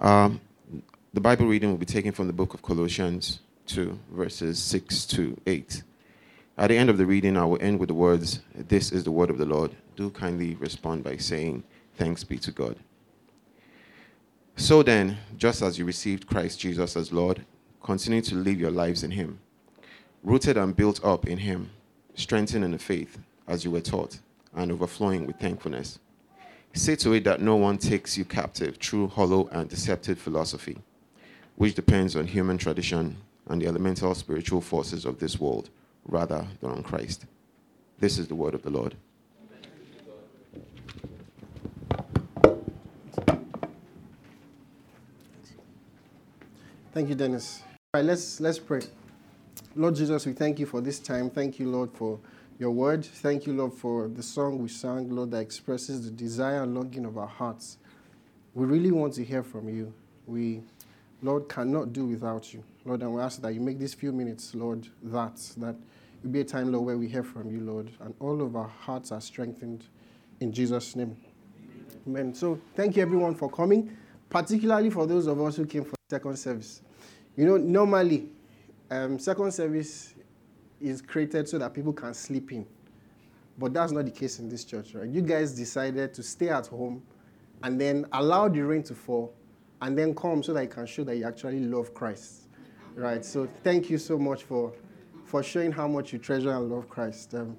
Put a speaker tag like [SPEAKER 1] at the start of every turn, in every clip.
[SPEAKER 1] Um, the Bible reading will be taken from the book of Colossians 2, verses 6 to 8. At the end of the reading, I will end with the words, This is the word of the Lord. Do kindly respond by saying, Thanks be to God. So then, just as you received Christ Jesus as Lord, continue to live your lives in Him, rooted and built up in Him, strengthened in the faith as you were taught, and overflowing with thankfulness. See to it that no one takes you captive through hollow and deceptive philosophy, which depends on human tradition and the elemental spiritual forces of this world rather than on Christ. This is the word of the Lord.
[SPEAKER 2] Thank you, Dennis. All right, let's let's pray. Lord Jesus, we thank you for this time. Thank you, Lord, for your word. Thank you, Lord, for the song we sang, Lord, that expresses the desire and longing of our hearts. We really want to hear from you. We, Lord, cannot do without you. Lord, and we ask that you make these few minutes, Lord, that, that it be a time, Lord, where we hear from you, Lord, and all of our hearts are strengthened in Jesus' name. Amen. So thank you, everyone, for coming, particularly for those of us who came for second service. You know, normally, um, second service is created so that people can sleep in. But that's not the case in this church, right? You guys decided to stay at home and then allow the rain to fall and then come so that you can show that you actually love Christ, right? So thank you so much for, for showing how much you treasure and love Christ. Um,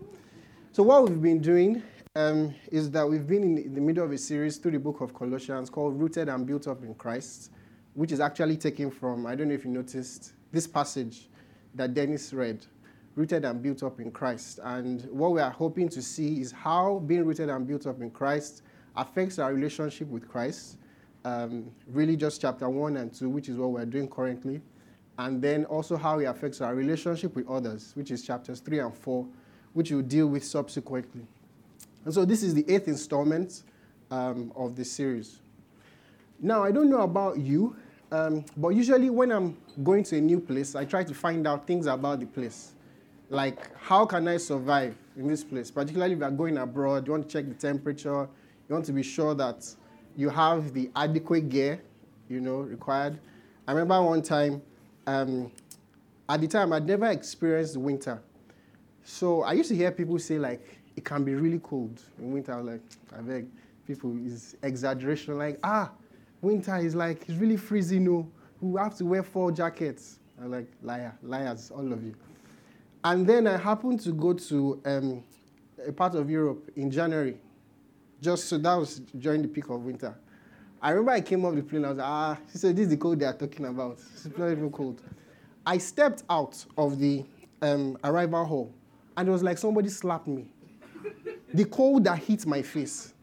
[SPEAKER 2] so what we've been doing um, is that we've been in the middle of a series through the book of Colossians called Rooted and Built Up in Christ, which is actually taken from, I don't know if you noticed, this passage that Dennis read rooted and built up in Christ. And what we are hoping to see is how being rooted and built up in Christ affects our relationship with Christ. Um, really, just chapter 1 and 2, which is what we're doing currently. And then also how it affects our relationship with others, which is chapters 3 and 4, which we'll deal with subsequently. And so this is the eighth installment um, of this series. Now, I don't know about you, um, but usually when I'm going to a new place, I try to find out things about the place like how can I survive in this place? Particularly if you're going abroad, you want to check the temperature, you want to be sure that you have the adequate gear, you know, required. I remember one time, um, at the time, I'd never experienced winter. So I used to hear people say like, it can be really cold in winter. I was like, I beg, people is exaggeration. Like, ah, winter is like, it's really freezing. No, we have to wear four jackets. I'm like, liar, liars, all of you. And then I happened to go to um, a part of Europe in January. Just so that was during the peak of winter. I remember I came off the plane. I was like, ah, she said, this is the cold they are talking about. It's not even cold. I stepped out of the um, arrival hall, and it was like somebody slapped me. the cold that hit my face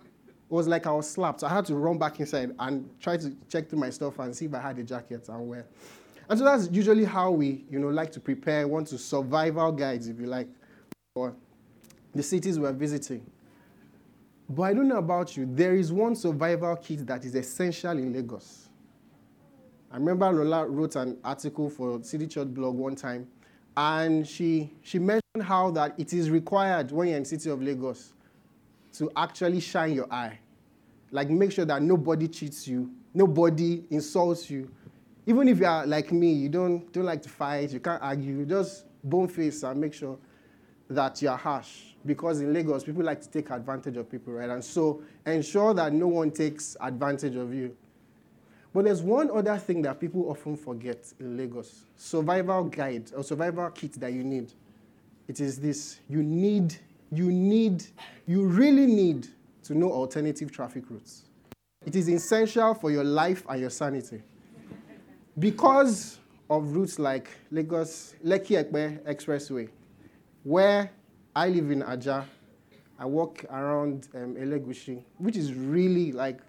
[SPEAKER 2] was like I was slapped. So I had to run back inside and try to check through my stuff and see if I had a jacket and wear. And so that's usually how we, you know, like to prepare, want to survival guides, if you like, for the cities we're visiting. But I don't know about you, there is one survival kit that is essential in Lagos. I remember Lola wrote an article for City Church blog one time, and she, she mentioned how that it is required when you're in the City of Lagos to actually shine your eye. Like make sure that nobody cheats you, nobody insults you, even if you are like me, you don't, don't like to fight, you can't argue, You just bone face and make sure that you're harsh. Because in Lagos, people like to take advantage of people, right? And so ensure that no one takes advantage of you. But there's one other thing that people often forget in Lagos survival guide or survival kit that you need. It is this you need, you need, you really need to know alternative traffic routes. It is essential for your life and your sanity. Because of routes like Lagos, Lekki Epe Expressway, where I live in Ajah, I walk around um, Elegushi, which is really like,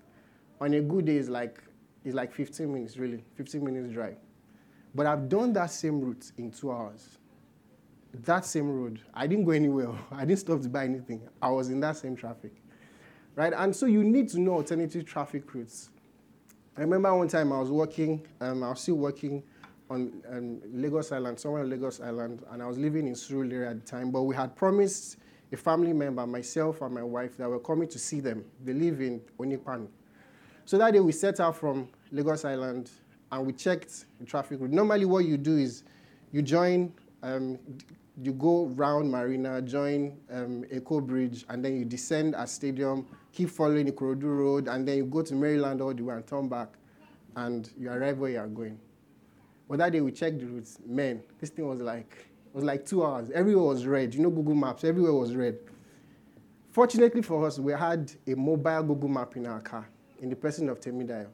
[SPEAKER 2] on a good day, is like, it's like 15 minutes, really, 15 minutes drive. But I've done that same route in two hours. That same road. I didn't go anywhere. I didn't stop to buy anything. I was in that same traffic. Right? And so you need to know alternative traffic routes. I remember one time I was working, um, I was still working on um, Lagos Island, somewhere on Lagos Island, and I was living in Surulere at the time. But we had promised a family member, myself and my wife, that we're coming to see them. They live in Onipan. So that day we set out from Lagos Island and we checked the traffic. Normally, what you do is you join, um, you go round Marina, join um, Eko Bridge, and then you descend at Stadium, keep following the Ikorodu Road, and then you go to Maryland all the way and turn back, and you arrive where you are going. But that day we checked the routes. Man, this thing was like it was like two hours. Everywhere was red. You know Google Maps. Everywhere was red. Fortunately for us, we had a mobile Google map in our car, in the person of Temidayo.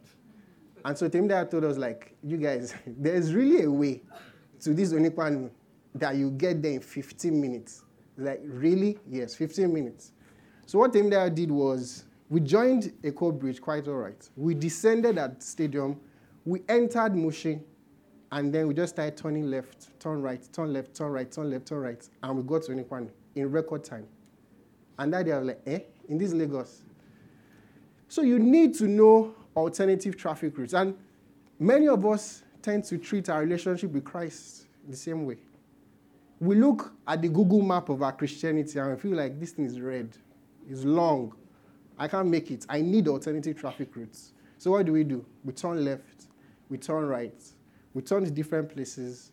[SPEAKER 2] And so Temidayo told us, like, you guys, there's really a way to this Onipanu that you get there in 15 minutes. Like, really? Yes, 15 minutes. So what Temidayo did was we joined Eko Bridge quite all right. We descended at stadium. We entered Mushin and then we just started turning left, turn right, turn left, turn right, turn left, turn right, and we got to Onipanu in record time. And that day I was like, eh, in this Lagos. So you need to know alternative traffic routes. And many of us tend to treat our relationship with Christ the same way. We look at the Google map of our Christianity and we feel like this thing is red, it's long. I can't make it. I need alternative traffic routes. So what do we do? We turn left, we turn right, we turn to different places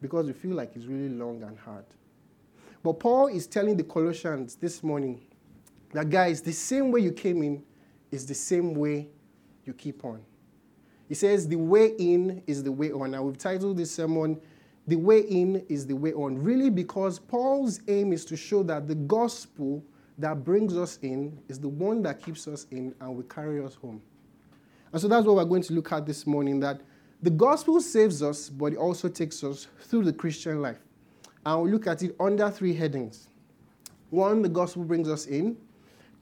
[SPEAKER 2] because we feel like it's really long and hard. But Paul is telling the Colossians this morning that, guys, the same way you came in is the same way you keep on. He says, the way in is the way on. Now, we've titled this sermon, The Way In is the Way On, really because Paul's aim is to show that the gospel that brings us in is the one that keeps us in and will carry us home. And so that's what we're going to look at this morning that the gospel saves us, but it also takes us through the Christian life. And we'll look at it under three headings. One, the gospel brings us in.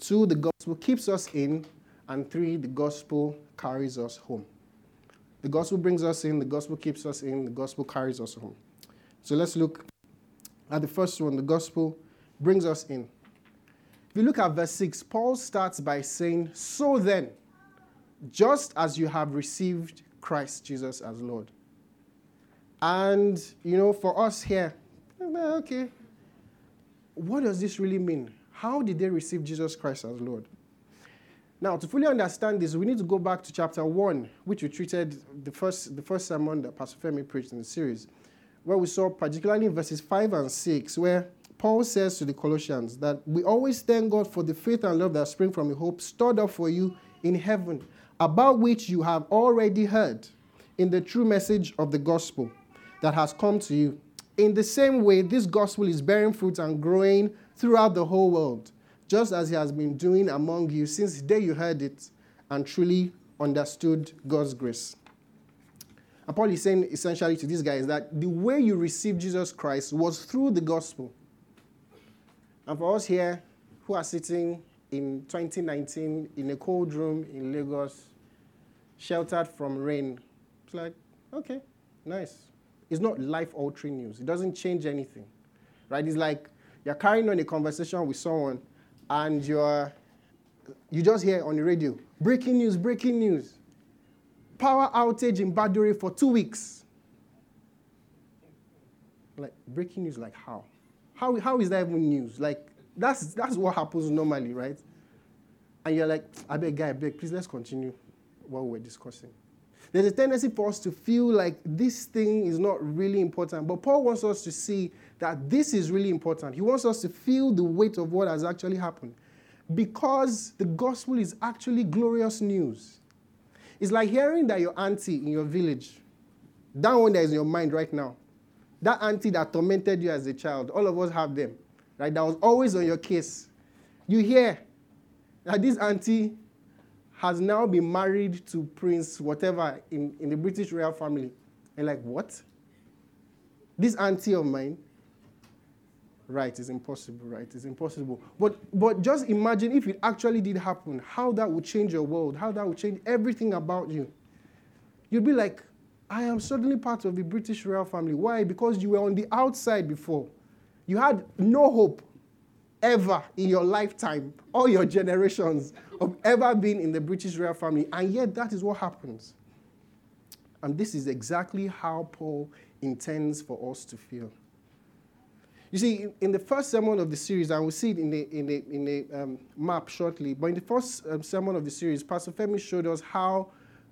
[SPEAKER 2] Two, the gospel keeps us in. And three, the gospel carries us home. The gospel brings us in, the gospel keeps us in, the gospel carries us home. So let's look at the first one the gospel brings us in. If you look at verse 6, Paul starts by saying, So then, just as you have received Christ Jesus as Lord. And, you know, for us here, okay, what does this really mean? How did they receive Jesus Christ as Lord? Now, to fully understand this, we need to go back to chapter 1, which we treated the first, the first sermon that Pastor Femi preached in the series, where we saw, particularly in verses 5 and 6, where Paul says to the Colossians that we always thank God for the faith and love that spring from the hope stored up for you in heaven about which you have already heard in the true message of the gospel that has come to you. In the same way, this gospel is bearing fruit and growing throughout the whole world, just as he has been doing among you since the day you heard it and truly understood God's grace. And Paul is saying essentially to these guys that the way you received Jesus Christ was through the gospel. And for us here who are sitting in 2019 in a cold room in Lagos, sheltered from rain. It's like, okay, nice. It's not life altering news, it doesn't change anything, right? It's like you're carrying on a conversation with someone and you're, you just hear on the radio breaking news, breaking news. Power outage in Badore for two weeks. Like, breaking news, like how? How, how is that even news? Like, that's, that's what happens normally, right? And you're like, I beg, guy, I beg, please let's continue what we're discussing. There's a tendency for us to feel like this thing is not really important. But Paul wants us to see that this is really important. He wants us to feel the weight of what has actually happened. Because the gospel is actually glorious news. It's like hearing that your auntie in your village, that one that is in your mind right now, that auntie that tormented you as a child, all of us have them right? That was always on your case. You hear that this auntie has now been married to Prince whatever in, in the British royal family. And like, what? This auntie of mine, Right, it's impossible, right? It's impossible. But but just imagine if it actually did happen, how that would change your world, how that would change everything about you. You'd be like, I am suddenly part of the British royal family. Why? Because you were on the outside before. You had no hope ever in your lifetime, all your generations, of ever being in the British royal family. And yet, that is what happens. And this is exactly how Paul intends for us to feel. You see, in the first sermon of the series, and we'll see it in the, in the, in the um, map shortly, but in the first um, sermon of the series, Pastor Femi showed us how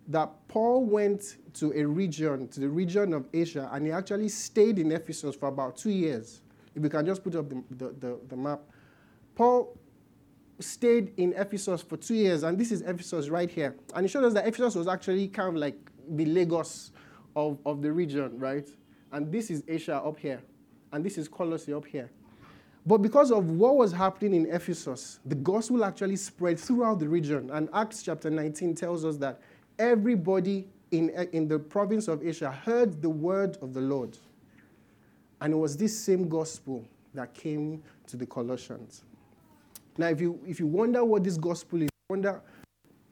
[SPEAKER 2] that Paul went to a region, to the region of Asia, and he actually stayed in Ephesus for about two years. If we can just put up the, the, the, the map. Paul stayed in Ephesus for two years, and this is Ephesus right here. And he showed us that Ephesus was actually kind of like the Lagos of, of the region, right? And this is Asia up here and this is Colossae up here. But because of what was happening in Ephesus, the gospel actually spread throughout the region. And Acts chapter 19 tells us that everybody in, in the province of Asia heard the word of the Lord. And it was this same gospel that came to the Colossians. Now, if you, if you wonder what this gospel is, wonder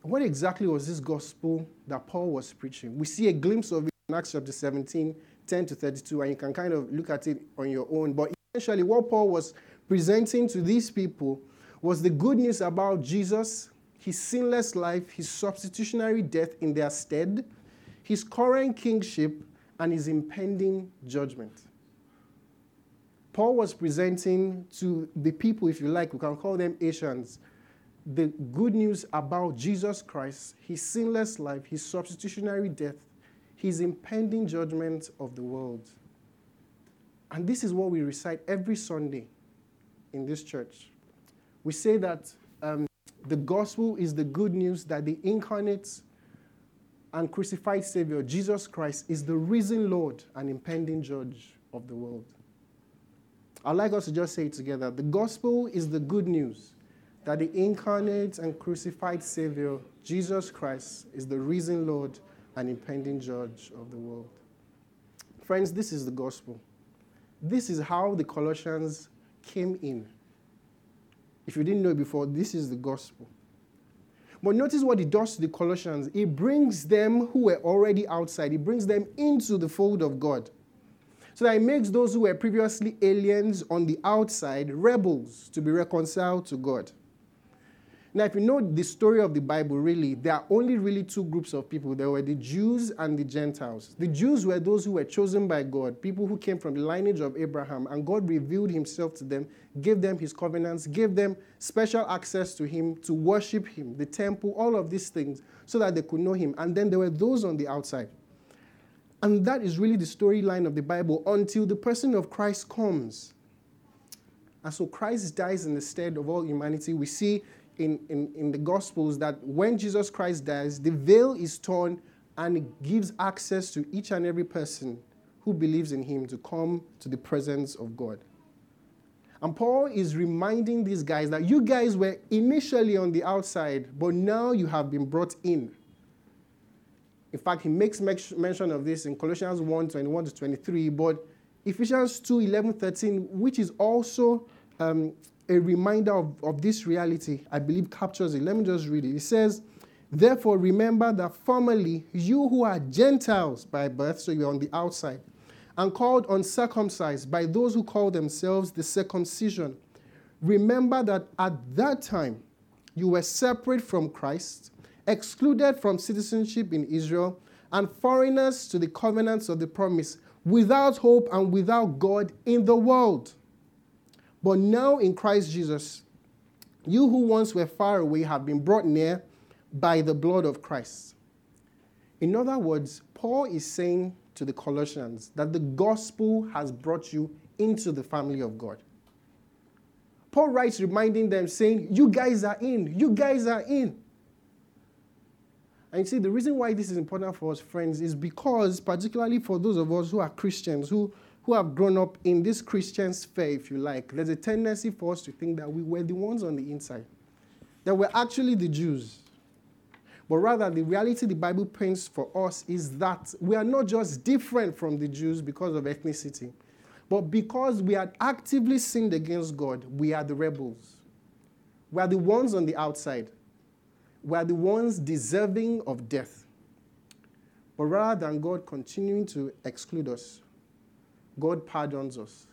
[SPEAKER 2] what exactly was this gospel that Paul was preaching? We see a glimpse of it in Acts chapter 17 10 to 32, and you can kind of look at it on your own. But essentially, what Paul was presenting to these people was the good news about Jesus, his sinless life, his substitutionary death in their stead, his current kingship, and his impending judgment. Paul was presenting to the people, if you like, we can call them Asians, the good news about Jesus Christ, his sinless life, his substitutionary death, his impending judgment of the world. And this is what we recite every Sunday in this church. We say that um, the gospel is the good news that the incarnate and crucified Savior, Jesus Christ, is the risen Lord and impending judge of the world. I'd like us to just say it together. The gospel is the good news that the incarnate and crucified Savior, Jesus Christ, is the risen Lord an impending judge of the world. Friends, this is the gospel. This is how the Colossians came in. If you didn't know before, this is the gospel. But notice what he does to the Colossians. He brings them who were already outside, he brings them into the fold of God. So that he makes those who were previously aliens on the outside rebels to be reconciled to God. Now, if you know the story of the Bible, really, there are only really two groups of people. There were the Jews and the Gentiles. The Jews were those who were chosen by God, people who came from the lineage of Abraham, and God revealed himself to them, gave them his covenants, gave them special access to him, to worship him, the temple, all of these things, so that they could know him. And then there were those on the outside. And that is really the storyline of the Bible until the person of Christ comes. And so Christ dies in the stead of all humanity. We see in, in, in the Gospels that when Jesus Christ dies, the veil is torn and it gives access to each and every person who believes in him to come to the presence of God. And Paul is reminding these guys that you guys were initially on the outside, but now you have been brought in. In fact, he makes mention of this in Colossians 1 21 to 23, but Ephesians 2 11 13, which is also um, a reminder of, of this reality, I believe, captures it. Let me just read it. It says, Therefore, remember that formerly you who are Gentiles by birth, so you're on the outside, and called uncircumcised by those who call themselves the circumcision, remember that at that time you were separate from Christ, excluded from citizenship in Israel, and foreigners to the covenants of the promise, without hope and without God in the world. But now in Christ Jesus, you who once were far away have been brought near by the blood of Christ. In other words, Paul is saying to the Colossians that the gospel has brought you into the family of God. Paul writes reminding them, saying, You guys are in, you guys are in. And you see, the reason why this is important for us, friends, is because, particularly for those of us who are Christians, who who have grown up in this Christian sphere, if you like, there's a tendency for us to think that we were the ones on the inside, that we're actually the Jews. But rather, the reality the Bible paints for us is that we are not just different from the Jews because of ethnicity, But because we had actively sinned against God, we are the rebels. We are the ones on the outside. We are the ones deserving of death. But rather than God continuing to exclude us, God pardons us.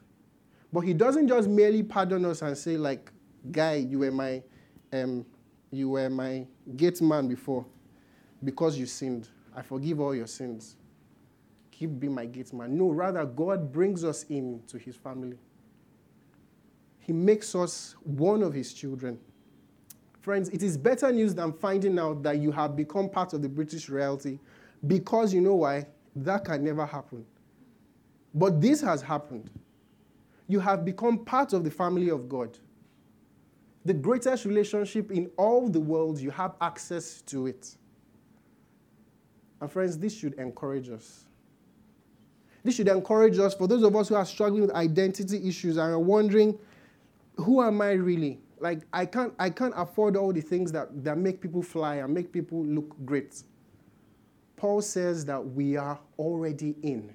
[SPEAKER 2] But He doesn't just merely pardon us and say, like, guy, you were my, um, you were my gate man before, because you sinned. I forgive all your sins. Keep being my gate man. No, rather, God brings us in to His family. He makes us one of His children. Friends, it is better news than finding out that you have become part of the British royalty because you know why? That can never happen. But this has happened. You have become part of the family of God. The greatest relationship in all the world, you have access to it. And friends, this should encourage us. This should encourage us for those of us who are struggling with identity issues and are wondering, who am I really? Like I can't I can't afford all the things that, that make people fly and make people look great. Paul says that we are already in.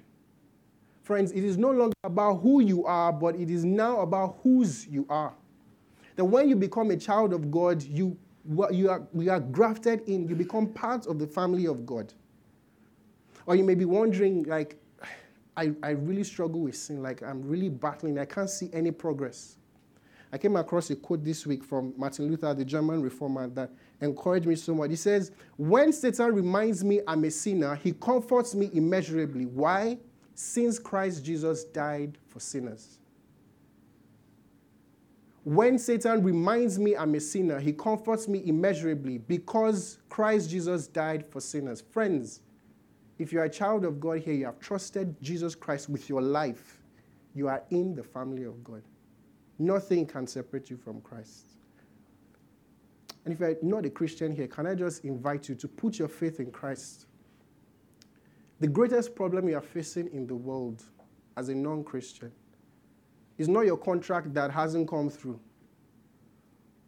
[SPEAKER 2] Friends, it is no longer about who you are, but it is now about whose you are. That when you become a child of God, you, you, are, you are grafted in, you become part of the family of God. Or you may be wondering, like, I, I really struggle with sin, like, I'm really battling, I can't see any progress. I came across a quote this week from Martin Luther, the German reformer, that encouraged me so much. He says, When Satan reminds me I'm a sinner, he comforts me immeasurably. Why? Since Christ Jesus died for sinners. When Satan reminds me I'm a sinner, he comforts me immeasurably because Christ Jesus died for sinners. Friends, if you're a child of God here, you have trusted Jesus Christ with your life, you are in the family of God. Nothing can separate you from Christ. And if you're not a Christian here, can I just invite you to put your faith in Christ? The greatest problem you are facing in the world as a non Christian is not your contract that hasn't come through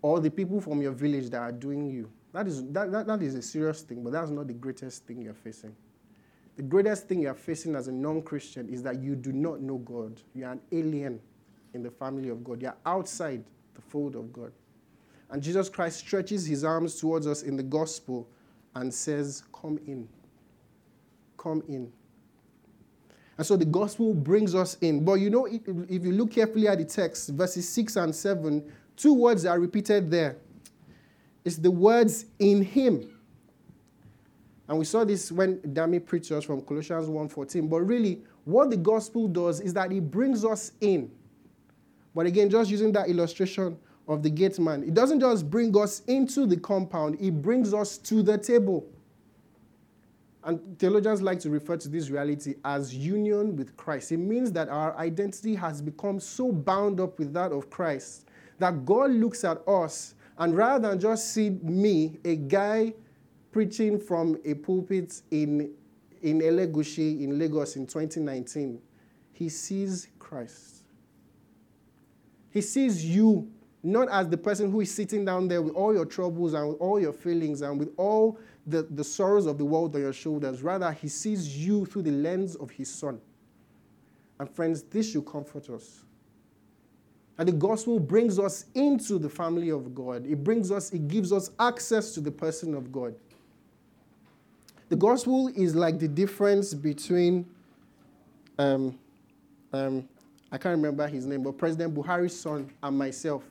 [SPEAKER 2] or the people from your village that are doing you. That is, that, that, that is a serious thing, but that's not the greatest thing you're facing. The greatest thing you're facing as a non Christian is that you do not know God. You're an alien in the family of God. You're outside the fold of God. And Jesus Christ stretches his arms towards us in the gospel and says, Come in. Come in. And so the gospel brings us in. But you know, if you look carefully at the text, verses 6 and 7, two words are repeated there. It's the words in him. And we saw this when Dami preached us from Colossians 1:14. But really, what the gospel does is that it brings us in. But again, just using that illustration of the gate man, it doesn't just bring us into the compound, it brings us to the table. And theologians like to refer to this reality as union with Christ. It means that our identity has become so bound up with that of Christ that God looks at us and rather than just see me, a guy preaching from a pulpit in, in Elegushi in Lagos in 2019, he sees Christ. He sees you not as the person who is sitting down there with all your troubles and with all your feelings and with all the, the sorrows of the world on your shoulders. Rather, he sees you through the lens of his son. And friends, this should comfort us. And the gospel brings us into the family of God. It brings us, it gives us access to the person of God. The gospel is like the difference between um, um, I can't remember his name, but President Buhari's son and myself,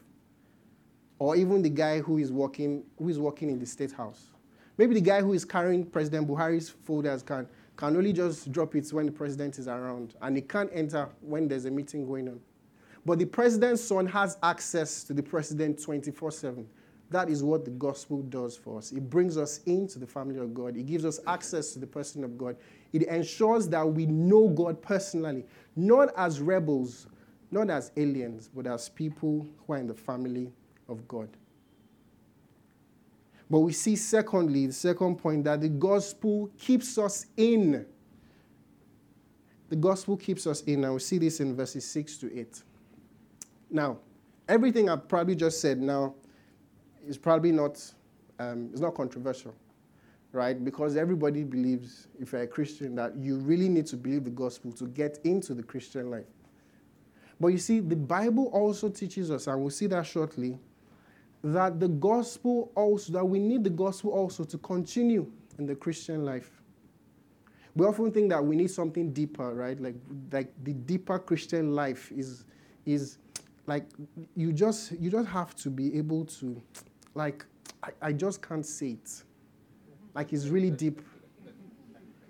[SPEAKER 2] or even the guy who is working, who is working in the state house. Maybe the guy who is carrying President Buhari's folders can, can only just drop it when the president is around, and he can't enter when there's a meeting going on. But the president's son has access to the president 24 7. That is what the gospel does for us. It brings us into the family of God. It gives us access to the person of God. It ensures that we know God personally, not as rebels, not as aliens, but as people who are in the family of God. But we see, secondly, the second point, that the gospel keeps us in. The gospel keeps us in, and we see this in verses 6 to 8. Now, everything I've probably just said now is probably not, um, it's not controversial, right? Because everybody believes, if you're a Christian, that you really need to believe the gospel to get into the Christian life. But you see, the Bible also teaches us, and we'll see that shortly, that the gospel also, that we need the gospel also to continue in the Christian life. We often think that we need something deeper, right? Like, like the deeper Christian life is, is like you just you just have to be able to, like, I, I just can't say it. Like it's really deep.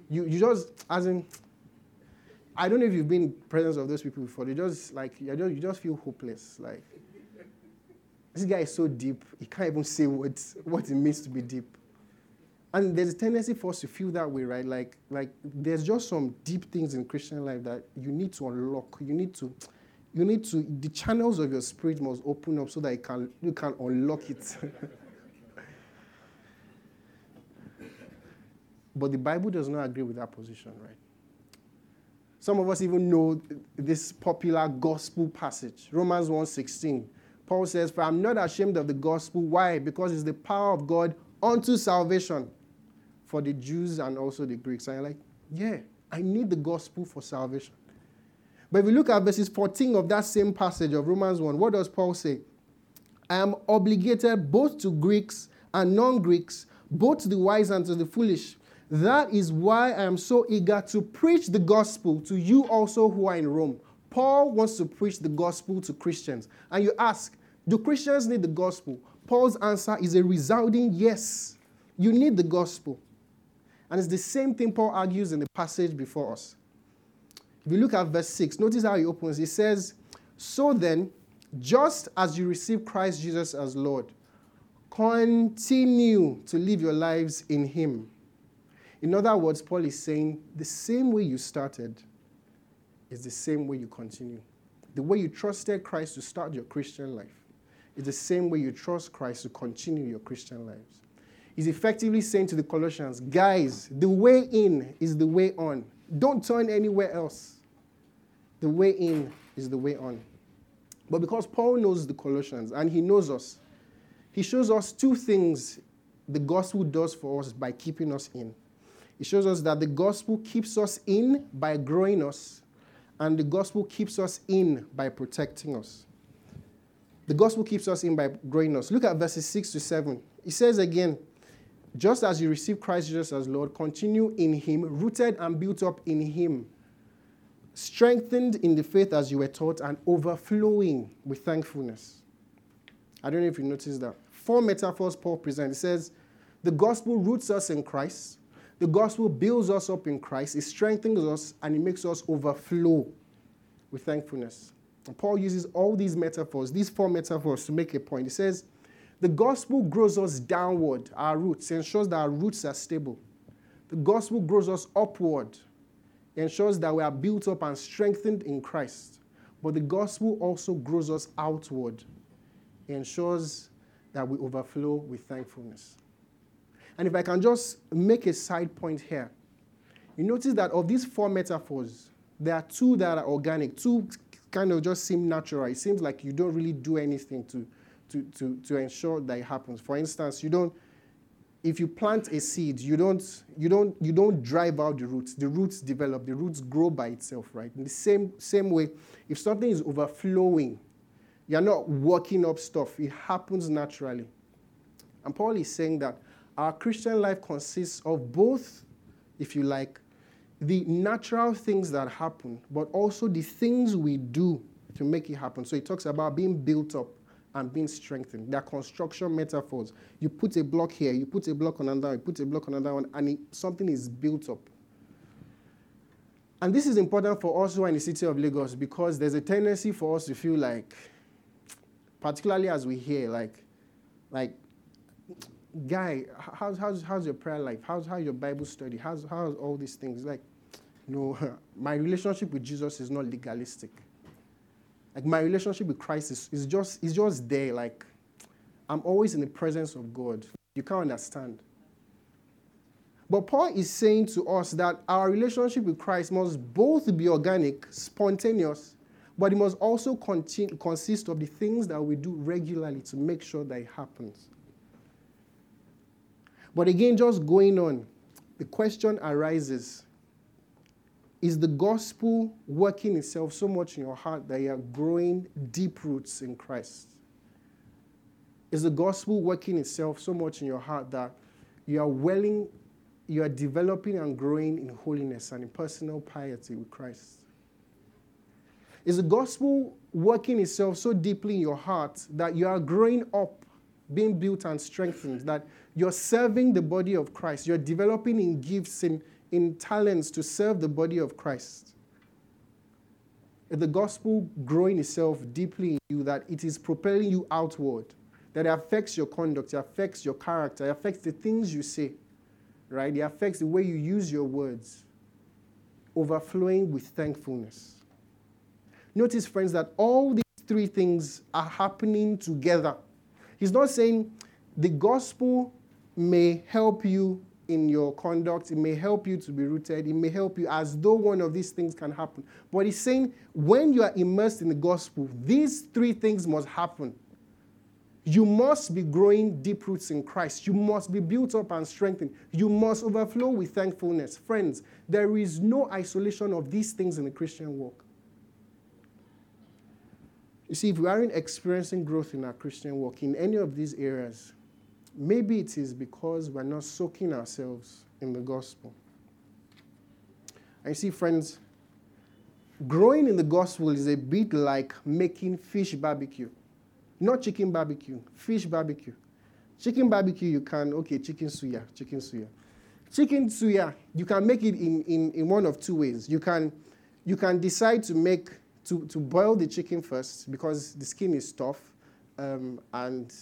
[SPEAKER 2] You you just as in I don't know if you've been in presence of those people before. They just like you just, you just feel hopeless. Like this guy is so deep, he can't even say what what it means to be deep. And there's a tendency for us to feel that way, right? Like like there's just some deep things in Christian life that you need to unlock. You need to you need to the channels of your spirit must open up so that you can you can unlock it. but the Bible does not agree with that position, right? Some of us even know this popular gospel passage, Romans 1:16. Paul says, "For I'm not ashamed of the gospel. Why? Because it's the power of God unto salvation for the Jews and also the Greeks." And you're like, "Yeah, I need the gospel for salvation." But if we look at verses 14 of that same passage of Romans 1, what does Paul say? I am obligated both to Greeks and non Greeks, both to the wise and to the foolish. That is why I am so eager to preach the gospel to you also who are in Rome. Paul wants to preach the gospel to Christians. And you ask, do Christians need the gospel? Paul's answer is a resounding yes. You need the gospel. And it's the same thing Paul argues in the passage before us. If you look at verse 6, notice how he opens. He says, So then, just as you receive Christ Jesus as Lord, continue to live your lives in him in other words, Paul is saying the same way you started is the same way you continue. The way you trusted Christ to start your Christian life is the same way you trust Christ to continue your Christian lives. He's effectively saying to the Colossians, guys, the way in is the way on. Don't turn anywhere else. The way in is the way on. But because Paul knows the Colossians and he knows us, he shows us two things the gospel does for us by keeping us in. It shows us that the gospel keeps us in by growing us, and the gospel keeps us in by protecting us. The gospel keeps us in by growing us. Look at verses 6 to 7. It says again, just as you receive Christ Jesus as Lord, continue in him, rooted and built up in him, strengthened in the faith as you were taught, and overflowing with thankfulness. I don't know if you noticed that. Four metaphors Paul presents. He says, the gospel roots us in Christ. The gospel builds us up in Christ, it strengthens us, and it makes us overflow with thankfulness. And Paul uses all these metaphors, these four metaphors, to make a point. He says, The gospel grows us downward, our roots, ensures that our roots are stable. The gospel grows us upward, ensures that we are built up and strengthened in Christ. But the gospel also grows us outward, ensures that we overflow with thankfulness. And if I can just make a side point here, you notice that of these four metaphors, there are two that are organic, two kind of just seem natural. It seems like you don't really do anything to, to, to, to ensure that it happens. For instance, you don't, if you plant a seed, you don't, you don't, you don't drive out the roots. The roots develop, the roots grow by itself, right? In the same, same way, if something is overflowing, you're not working up stuff, it happens naturally. And Paul is saying that our Christian life consists of both, if you like, the natural things that happen, but also the things we do to make it happen. So it talks about being built up and being strengthened. They're construction metaphors. You put a block here, you put a block on another, you put a block on another one, and it, something is built up. And this is important for us who are in the city of Lagos because there's a tendency for us to feel like, particularly as we hear, like, like guy, how's, how's, how's your prayer life? How's, how's your Bible study? How's, how's all these things? Like, know, my relationship with Jesus is not legalistic. Like, my relationship with Christ is, is, just, is just there. Like, I'm always in the presence of God. You can't understand. But Paul is saying to us that our relationship with Christ must both be organic, spontaneous, but it must also continue, consist of the things that we do regularly to make sure that it happens. But again, just going on, the question arises Is the gospel working itself so much in your heart that you are growing deep roots in Christ? Is the gospel working itself so much in your heart that you are welling, you are developing and growing in holiness and in personal piety with Christ? Is the gospel working itself so deeply in your heart that you are growing up, being built and strengthened, that you're serving the body of Christ, you're developing in gifts, in, in talents to serve the body of Christ? Is the gospel growing itself deeply in you that it is propelling you outward? that it affects your conduct, it affects your character, it affects the things you say, right? It affects the way you use your words, overflowing with thankfulness. Notice, friends, that all these three things are happening together. He's not saying the gospel may help you in your conduct, it may help you to be rooted, it may help you as though one of these things can happen. But he's saying when you are immersed in the gospel, these three things must happen you must be growing deep roots in Christ. You must be built up and strengthened. You must overflow with thankfulness. Friends, there is no isolation of these things in the Christian walk. You see, if we aren't experiencing growth in our Christian walk in any of these areas, maybe it is because we're not soaking ourselves in the gospel. And you see, friends, growing in the gospel is a bit like making fish barbecue. Not chicken barbecue, fish barbecue. Chicken barbecue, you can, okay, chicken suya, chicken suya. Chicken suya, you can make it in, in, in one of two ways. You can, you can decide to make, to, to boil the chicken first because the skin is tough um, and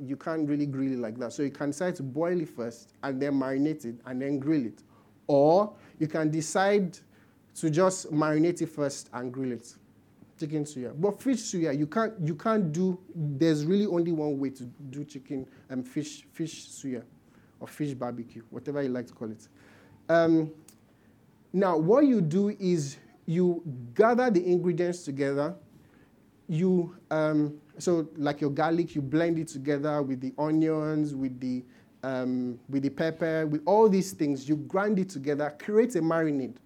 [SPEAKER 2] you can't really grill it like that. So you can decide to boil it first and then marinate it and then grill it. Or you can decide to just marinate it first and grill it chicken suya. But fish suya, you can't you can't do. There's really only one way to do chicken and um, fish fish suya, or fish barbecue, whatever you like to call it. Um, now, what you do is you gather the ingredients together. You um, so like your garlic, you blend it together with the onions, with the um, with the pepper, with all these things. You grind it together, create a marinade,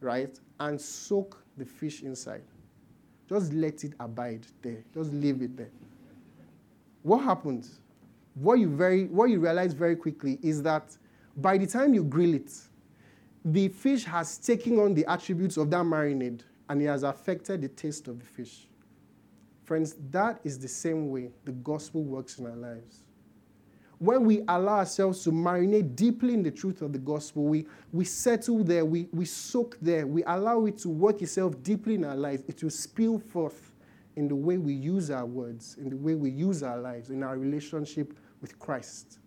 [SPEAKER 2] right, and soak the fish inside. Just let it abide there. Just leave it there. What happens? What you, very, what you realize very quickly is that by the time you grill it, the fish has taken on the attributes of that marinade and it has affected the taste of the fish. Friends, that is the same way the gospel works in our lives when we allow ourselves to marinate deeply in the truth of the gospel, we, we settle there, we, we soak there, we allow it to work itself deeply in our lives, it will spill forth in the way we use our words, in the way we use our lives, in our relationship with Christ.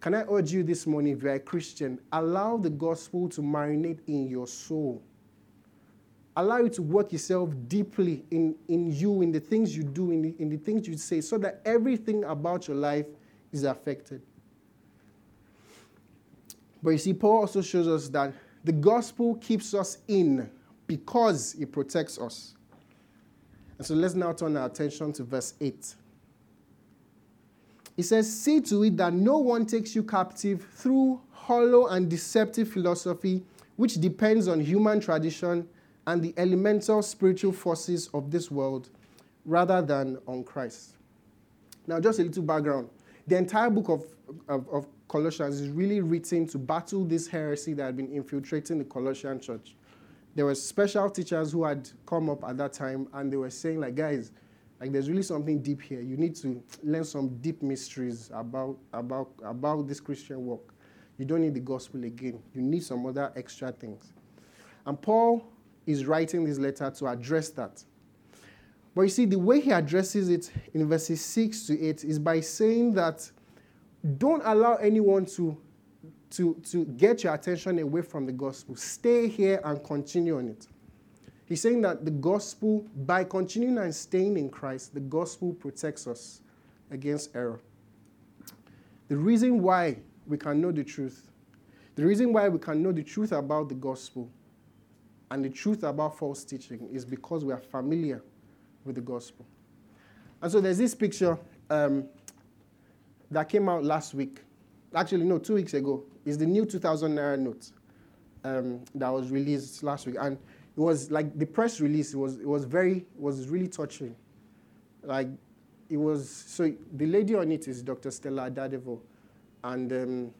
[SPEAKER 2] Can I urge you this morning, if you're a Christian, allow the gospel to marinate in your soul allow you to work yourself deeply in, in you, in the things you do, in the, in the things you say, so that everything about your life is affected. But you see, Paul also shows us that the gospel keeps us in because it protects us. And so let's now turn our attention to verse 8. He says, See to it that no one takes you captive through hollow and deceptive philosophy, which depends on human tradition and the elemental spiritual forces of this world rather than on Christ. Now, just a little background. The entire book of, of, of, Colossians is really written to battle this heresy that had been infiltrating the Colossian church. There were special teachers who had come up at that time and they were saying, like, guys, like there's really something deep here. You need to learn some deep mysteries about, about, about this Christian work. You don't need the gospel again. You need some other extra things. And Paul is writing this letter to address that. But you see, the way he addresses it in verses 6 to 8 is by saying that don't allow anyone to, to, to get your attention away from the gospel. Stay here and continue on it. He's saying that the gospel, by continuing and staying in Christ, the gospel protects us against error. The reason why we can know the truth, the reason why we can know the truth about the gospel and the truth about false teaching is because we are familiar with the gospel. And so there's this picture um, that came out last week. Actually, no, two weeks ago. It's the new 2000 naira note. um, that was released last week, and it was like the press release. It was it was very it was really touching. Like it was so the lady on it is Dr. Stella Adadevoh, and um,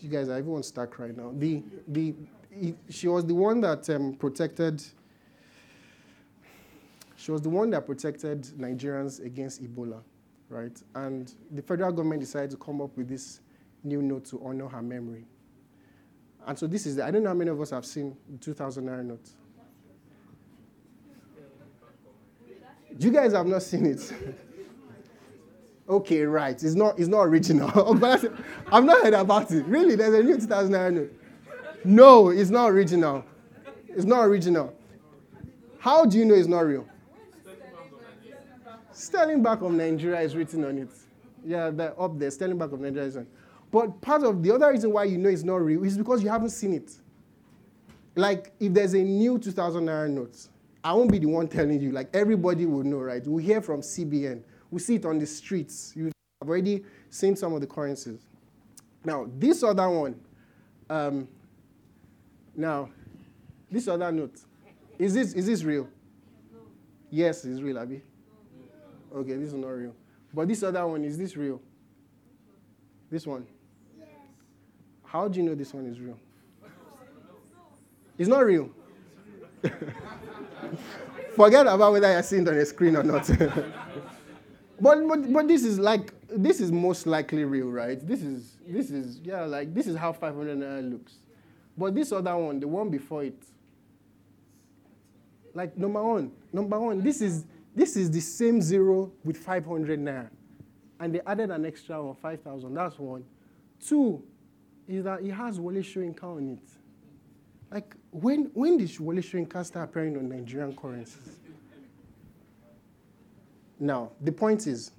[SPEAKER 2] you guys, to start crying now. The the he, she was the one that um, protected. She was the one that protected Nigerians against Ebola, right? And the federal government decided to come up with this new note to honor her memory. And so this is, the, I don't know how many of us have seen the 2000 naira note. You guys have not seen it. okay, right. It's not, it's not original. I've not heard about it. Really, there's a new 2000 naira note. No, it's not original. It's not original. How do you know it's not real? Sterling Bank of Nigeria is written on it. Yeah, they're up there. Sterling Bank of Nigeria is on. But part of the other reason why you know it's not real is because you haven't seen it. Like if there's a new 2000 naira note, I won't be the one telling you. Like everybody will know, right? We hear from CBN. We see it on the streets. You've already seen some of the currencies. Now this other one. Um, now, this other note. Is this is this real? Yes, it's real, Abby. Okay, this is not real. But this other one, is this real? This one? How do you know this one is real? It's not real. Forget about whether you're seeing it on a screen or not. but, but but this is like this is most likely real, right? This is this is yeah, like this is how 500 naira looks. But this other one, the one before it, like number one, number one, this is this is the same zero with 500 naira, and they added an extra one, 5,000. That's one. Two, is that it has Wole Soyinka on it. Like, when, when did Wole Soyinka start appearing on Nigerian currencies? Now, the point is,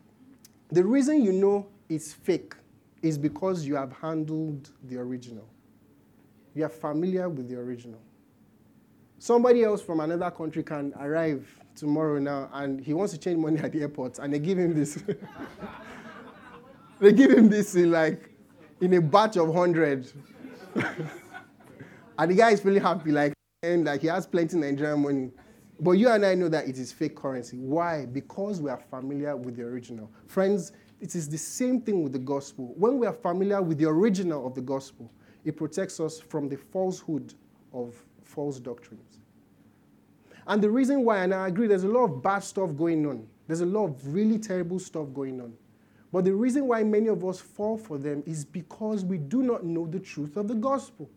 [SPEAKER 2] the reason you know it's fake is because you have handled the original. You are familiar with the original. Somebody else from another country can arrive tomorrow now and he wants to change money at the airport and they give him this. they give him this in like in a batch of 100. and the guy is feeling happy, like, and like he has plenty Nigerian money. But you and I know that it is fake currency. Why? Because we are familiar with the original. Friends, it is the same thing with the gospel. When we are familiar with the original of the gospel, it protects us from the falsehood of false doctrines. And the reason why, and I agree, there's a lot of bad stuff going on. There's a lot of really terrible stuff going on. But the reason why many of us fall for them is because we do not know the truth of the gospel.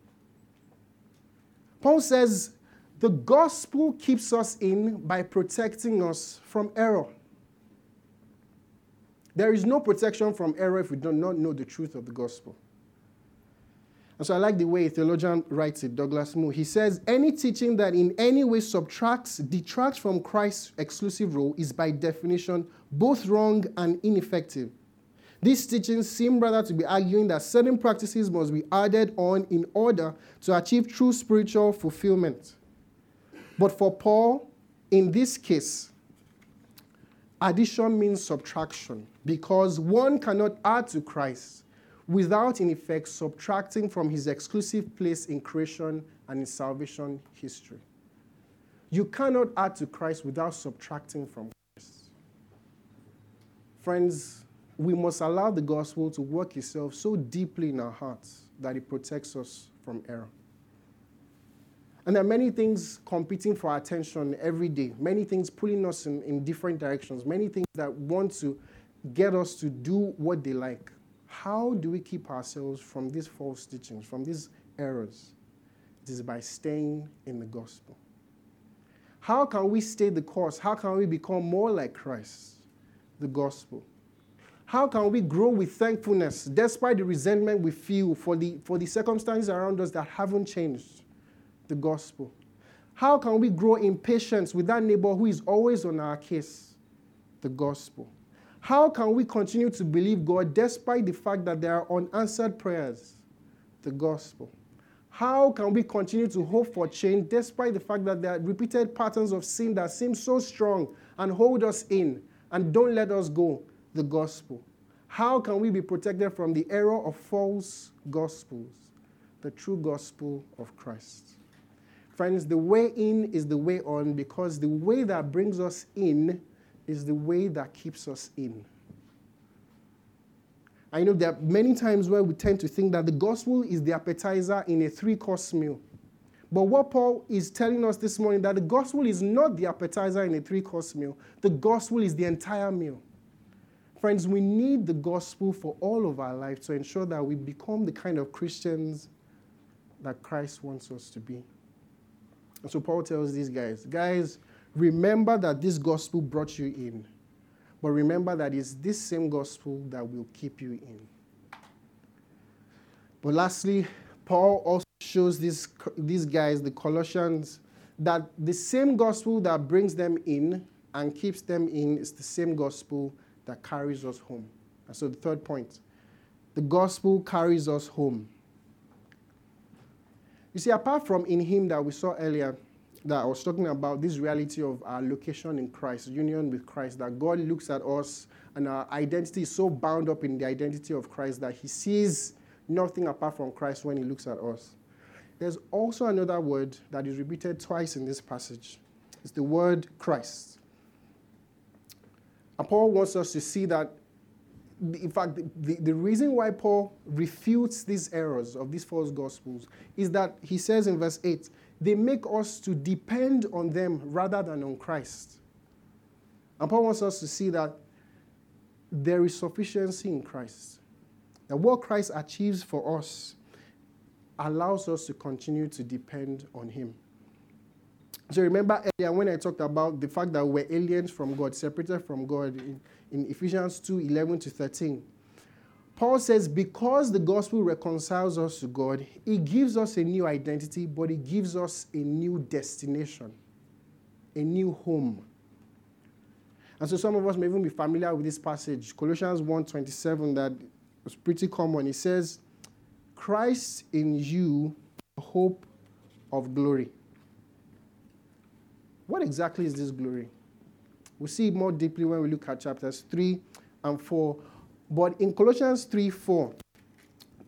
[SPEAKER 2] Paul says, the gospel keeps us in by protecting us from error. There is no protection from error if we do not know the truth of the gospel. And so I like the way a theologian writes it, Douglas Moo. He says, Any teaching that in any way subtracts, detracts from Christ's exclusive role is by definition both wrong and ineffective. These teachings seem rather to be arguing that certain practices must be added on in order to achieve true spiritual fulfillment. But for Paul, in this case, addition means subtraction because one cannot add to Christ without, in effect, subtracting from his exclusive place in creation and in salvation history. You cannot add to Christ without subtracting from Christ. Friends, we must allow the gospel to work itself so deeply in our hearts that it protects us from error. And there are many things competing for our attention every day, many things pulling us in, in different directions, many things that want to get us to do what they like. How do we keep ourselves from these false teachings, from these errors? It is by staying in the gospel. How can we stay the course? How can we become more like Christ? The gospel. How can we grow with thankfulness despite the resentment we feel for the, for the circumstances around us that haven't changed? The gospel. How can we grow in patience with that neighbor who is always on our case? The gospel. How can we continue to believe God despite the fact that there are unanswered prayers? The gospel. How can we continue to hope for change despite the fact that there are repeated patterns of sin that seem so strong and hold us in and don't let us go? the gospel? How can we be protected from the error of false gospels? the true gospel of Christ. Friends, the way in is the way on because the way that brings us in is the way that keeps us in. I know there are many times where we tend to think that the gospel is the appetizer in a three course meal. But what Paul is telling us this morning that the gospel is not the appetizer in a three course meal. The gospel is the entire meal. Friends, we need the gospel for all of our life to ensure that we become the kind of Christians that Christ wants us to be. And so Paul tells these guys, guys, remember that this gospel brought you in. But remember that it's this same gospel that will keep you in. But lastly, Paul also shows these, these guys, the Colossians, that the same gospel that brings them in and keeps them in is the same gospel that carries us home. And so the third point the gospel carries us home. You see, apart from in Him that we saw earlier, that I was talking about this reality of our location in Christ, union with Christ, that God looks at us and our identity is so bound up in the identity of Christ that He sees nothing apart from Christ when He looks at us. There's also another word that is repeated twice in this passage. It's the word Christ. And Paul wants us to see that in fact, the, the reason why Paul refutes these errors of these false gospels is that he says in verse 8, they make us to depend on them rather than on Christ. And Paul wants us to see that there is sufficiency in Christ. That what Christ achieves for us allows us to continue to depend on Him. So remember earlier when I talked about the fact that we're aliens from God, separated from God in, in Ephesians 2 11 to 13. Paul says, because the gospel reconciles us to God, it gives us a new identity, but it gives us a new destination, a new home. And so some of us may even be familiar with this passage, Colossians 1:27, that was pretty common. It says, Christ in you, hope of glory. What exactly is this glory? We'll see more deeply when we look at chapters 3 and 4. But in Colossians 3 4,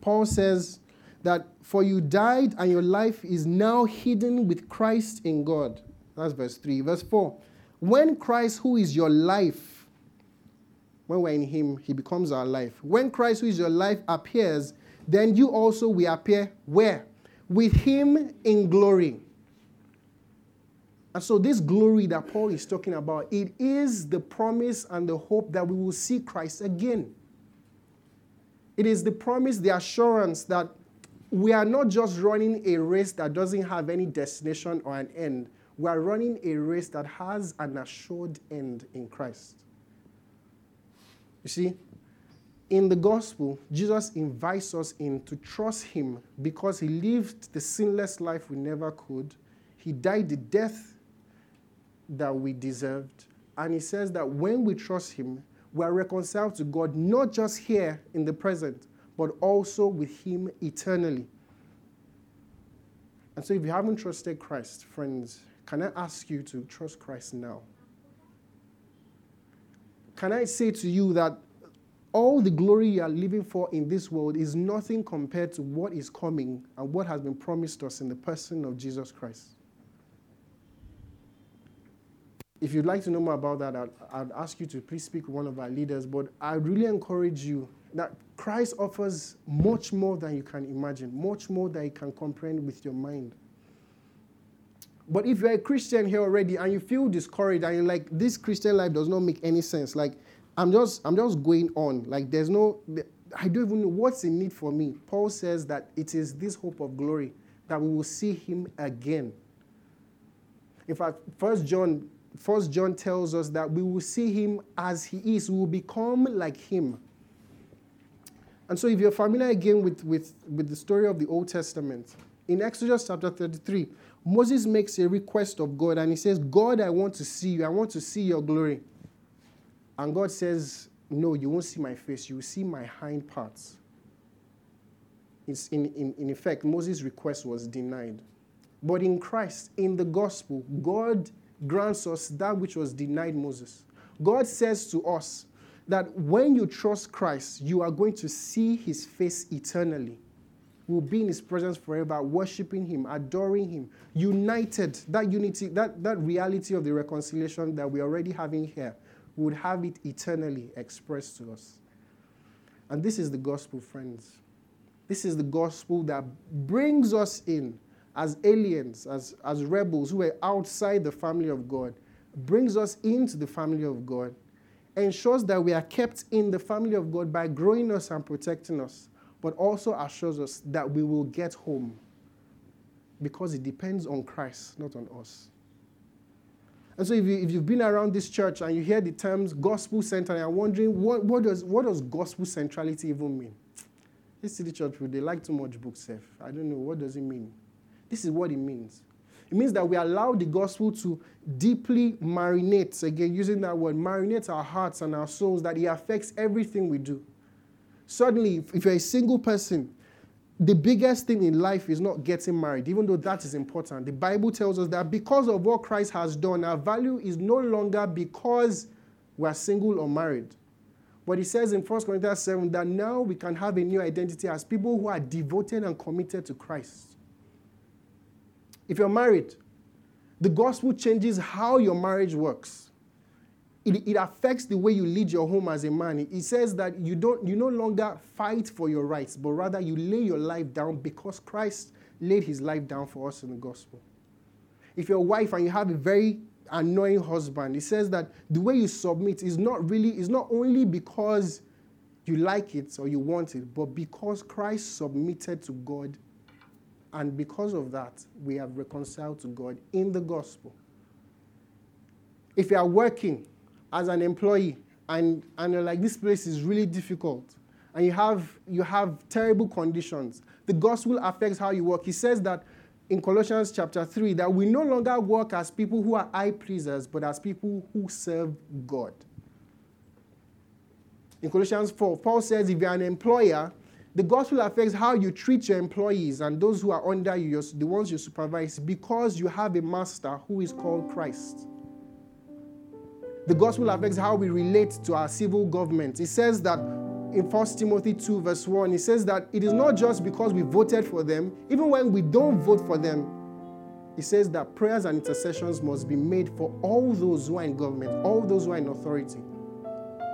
[SPEAKER 2] Paul says that for you died and your life is now hidden with Christ in God. That's verse 3. Verse 4 When Christ, who is your life, when we're in Him, He becomes our life. When Christ, who is your life, appears, then you also will appear where? With Him in glory. And so, this glory that Paul is talking about, it is the promise and the hope that we will see Christ again. It is the promise, the assurance that we are not just running a race that doesn't have any destination or an end. We are running a race that has an assured end in Christ. You see, in the gospel, Jesus invites us in to trust him because he lived the sinless life we never could. He died the death that we deserved. And he says that when we trust him, we are reconciled to God, not just here in the present, but also with him eternally. And so, if you haven't trusted Christ, friends, can I ask you to trust Christ now? Can I say to you that all the glory you are living for in this world is nothing compared to what is coming and what has been promised us in the person of Jesus Christ? If you'd like to know more about that, I'd, I'd, ask you to please speak with one of our leaders. But I really encourage you that Christ offers much more than you can imagine, much more than you can comprehend with your mind. But if you're a Christian here already and you feel discouraged and you're like, this Christian life does not make any sense, like, I'm just, I'm just going on. Like, there's no, I don't even know what's in need for me. Paul says that it is this hope of glory that we will see him again. In fact, First John First John tells us that we will see him as he is. We will become like him. And so if you're familiar again with, with, with the story of the Old Testament, in Exodus chapter 33, Moses makes a request of God and he says, God, I want to see you. I want to see your glory. And God says, No, you won't see my face. You will see my hind parts. It's in, in, in effect, Moses' request was denied. But in Christ, in the gospel, God grants us that which was denied Moses. God says to us that when you trust Christ, you are going to see his face eternally. We'll be in His presence forever, worshiping Him, adoring Him, united. That unity, that, that reality of the reconciliation that we're already having here, would have it eternally expressed to us. And this is the gospel, friends. This is the gospel that brings us in as aliens, as, as rebels who are outside the family of God, brings us into the family of God, ensures that we are kept in the family of God by growing us and protecting us, but also assures us that we will get home because it depends on Christ, not on us. And so, if, you, if you've been around this church and you hear the terms gospel center, and you're wondering what, what, does, what does gospel centrality even mean? This city church, they like too much book safe. I don't know. What does it mean? This is what it means. It means that we allow the gospel to deeply marinate, again, using that word, marinate our hearts and our souls, that it affects everything we do. Suddenly, if you're a single person, the biggest thing in life is not getting married, even though that is important. The Bible tells us that because of what Christ has done, our value is no longer because we're single or married. But he says in 1 Corinthians 7 that now we can have a new identity as people who are devoted and committed to Christ. If you're married, the gospel changes how your marriage works it, it affects the way you lead your home as a man. It, says that you don't you no longer fight for your rights, but rather you lay your life down because Christ laid his life down for us in the gospel. If you're a wife and you have a very annoying husband, it says that the way you submit is not really, is not only because you like it or you want it, but because Christ submitted to God. And because of that, we have reconciled to God in the gospel. If you are working as an employee and, and you're like, this place is really difficult, and you have, you have terrible conditions, the gospel affects how you work. He says that in Colossians chapter 3 that we no longer work as people who are eye pleasers, but as people who serve God. In Colossians 4, Paul says if you're an employer, the gospel affects how you treat your employees and those who are under you, the ones you supervise, because you have a master who is called Christ. The gospel affects how we relate to our civil government. It says that in 1 Timothy 2, verse 1, it says that it is not just because we voted for them, even when we don't vote for them, it says that prayers and intercessions must be made for all those who are in government, all those who are in authority.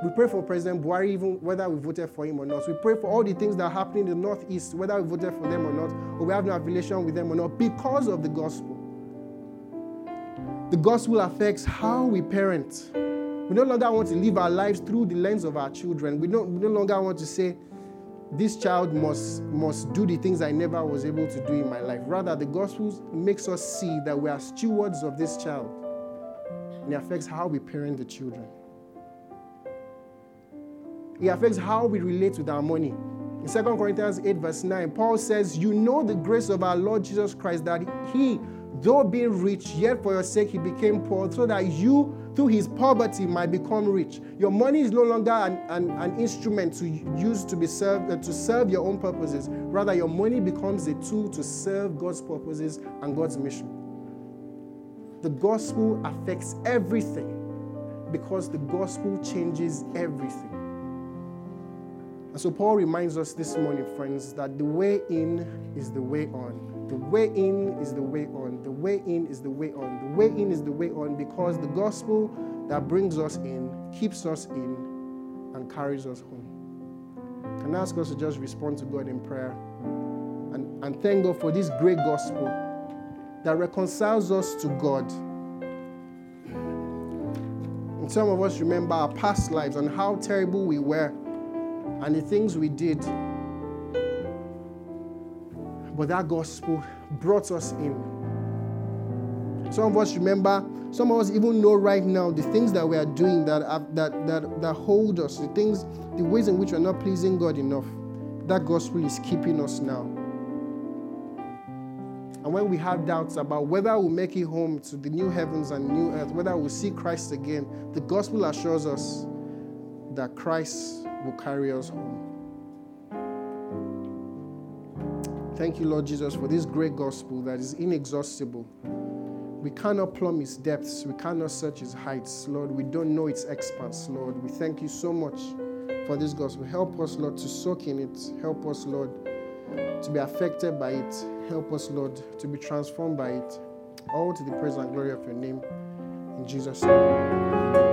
[SPEAKER 2] We pray for President Buhari, even whether we voted for him or not. We pray for all the things that are happening in the Northeast, whether we voted for them or not, or we have no affiliation with them or not, because of the gospel. The gospel affects how we parent. We no longer want to live our lives through the lens of our children. We, don't, we no longer want to say, this child must, must do the things I never was able to do in my life. Rather, the gospel makes us see that we are stewards of this child. And it affects how we parent the children. It affects how we relate with our money. In 2 Corinthians 8, verse 9, Paul says, You know the grace of our Lord Jesus Christ, that he, though being rich, yet for your sake he became poor, so that you, through his poverty, might become rich. Your money is no longer an, an, an instrument to use to be served uh, to serve your own purposes. Rather, your money becomes a tool to serve God's purposes and God's mission. The gospel affects everything because the gospel changes everything. And so Paul reminds us this morning, friends, that the way in is the way on. The way in is the way on. The way in is the way on. The way in is the way on because the gospel that brings us in keeps us in and carries us home. Can I ask us to just respond to God in prayer and, and thank God for this great gospel that reconciles us to God. And some of us remember our past lives and how terrible we were and the things we did but that gospel brought us in. Some of us remember, some of us even know right now the things that we are doing that, that, that, that hold us, the things, the ways in which we're not pleasing God enough. That gospel is keeping us now. And when we have doubts about whether we'll make it home to the new heavens and new earth, whether we'll see Christ again, the gospel assures us that Christ will carry us home. Thank you, Lord Jesus, for this great gospel that is inexhaustible. We cannot plumb its depths. We cannot search its heights. Lord, we don't know its expanse, Lord. We thank you so much for this gospel. Help us, Lord, to soak in it. Help us, Lord, to be affected by it. Help us, Lord, to be transformed by it. All to the praise and glory of your name. In Jesus' name.